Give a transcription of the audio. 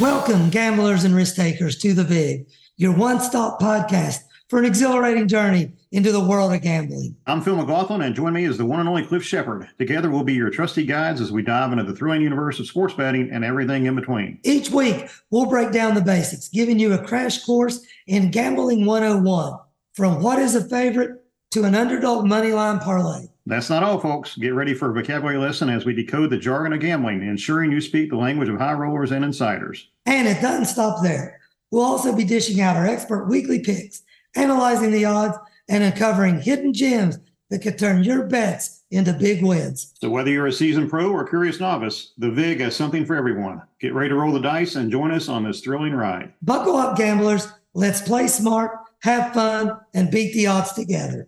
Welcome, gamblers and risk takers, to The VIG, your one stop podcast for an exhilarating journey into the world of gambling. I'm Phil McLaughlin, and join me is the one and only Cliff Shepard. Together, we'll be your trusty guides as we dive into the thrilling universe of sports betting and everything in between. Each week, we'll break down the basics, giving you a crash course in Gambling 101 from what is a favorite to an underdog money line parlay. That's not all, folks. Get ready for a vocabulary lesson as we decode the jargon of gambling, ensuring you speak the language of high rollers and insiders. And it doesn't stop there. We'll also be dishing out our expert weekly picks, analyzing the odds, and uncovering hidden gems that could turn your bets into big wins. So, whether you're a seasoned pro or curious novice, the VIG has something for everyone. Get ready to roll the dice and join us on this thrilling ride. Buckle up, gamblers. Let's play smart, have fun, and beat the odds together.